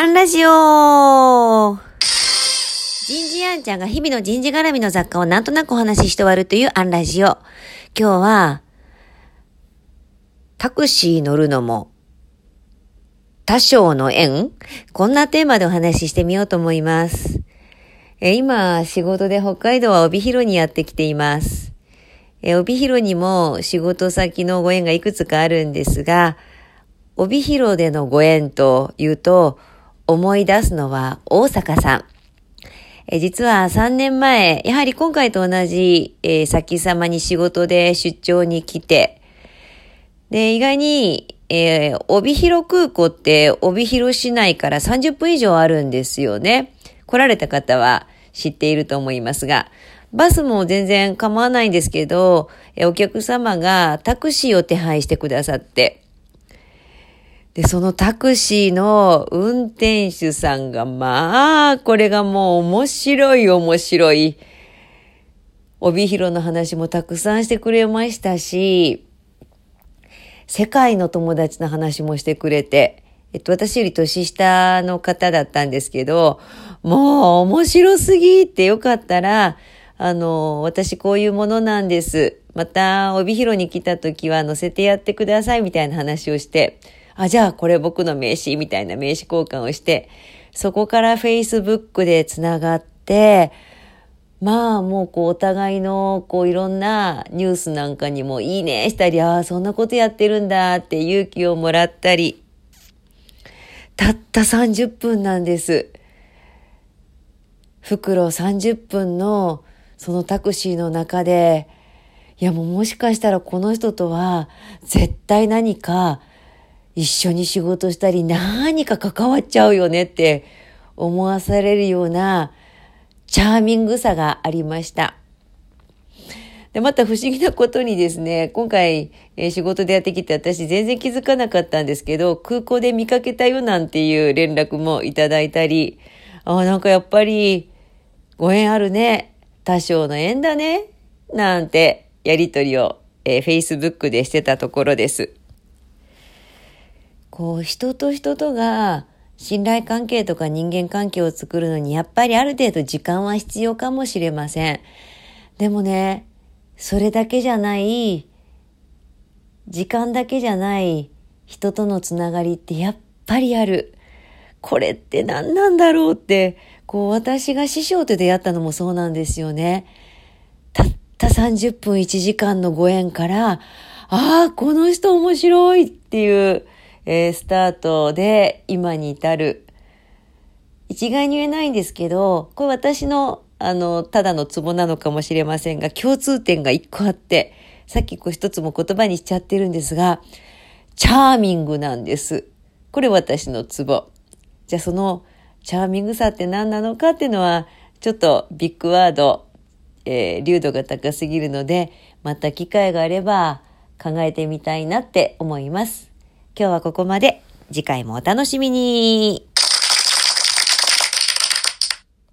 アンラジオ人事アンちゃんが日々の人事絡みの雑貨をなんとなくお話しして終わるというアンラジオ。今日は、タクシー乗るのも、多少の縁こんなテーマでお話ししてみようと思います。え今、仕事で北海道は帯広にやってきています。え帯広にも仕事先のご縁がいくつかあるんですが、帯広でのご縁というと、思い出すのは大阪さん。え実は3年前、やはり今回と同じ、えー、先様に仕事で出張に来て、で、意外に、えー、帯広空港って帯広市内から30分以上あるんですよね。来られた方は知っていると思いますが、バスも全然構わないんですけど、えお客様がタクシーを手配してくださって、で、そのタクシーの運転手さんが、まあ、これがもう面白い面白い。帯広の話もたくさんしてくれましたし、世界の友達の話もしてくれて、えっと、私より年下の方だったんですけど、もう面白すぎってよかったら、あの、私こういうものなんです。また、帯広に来た時は乗せてやってくださいみたいな話をして、あ、じゃあこれ僕の名刺みたいな名刺交換をして、そこから Facebook でつながって、まあもうこうお互いのこういろんなニュースなんかにもいいねしたり、ああ、そんなことやってるんだって勇気をもらったり、たった30分なんです。袋30分のそのタクシーの中で、いやもうもしかしたらこの人とは絶対何か一緒に仕事したり何か関わっちゃうよねって思わされるようなチャーミングさがありました。で、また不思議なことにですね、今回、えー、仕事でやってきて私全然気づかなかったんですけど、空港で見かけたよなんていう連絡もいただいたり、ああなんかやっぱりご縁あるね、多少の縁だね、なんてやりとりを、えー、Facebook でしてたところです。こう人と人とが信頼関係とか人間関係を作るのにやっぱりある程度時間は必要かもしれません。でもね、それだけじゃない、時間だけじゃない人とのつながりってやっぱりある。これって何なんだろうって、こう私が師匠と出会ったのもそうなんですよね。たった30分1時間のご縁から、ああ、この人面白いっていう、えー、スタートで今に至る。一概に言えないんですけど、これ私の、あの、ただのツボなのかもしれませんが、共通点が一個あって、さっきこう一つも言葉にしちゃってるんですが、チャーミングなんです。これ私のツボ。じゃあそのチャーミングさって何なのかっていうのは、ちょっとビッグワード、えー、流度が高すぎるので、また機会があれば考えてみたいなって思います。今日はここまで。次回もお楽しみに。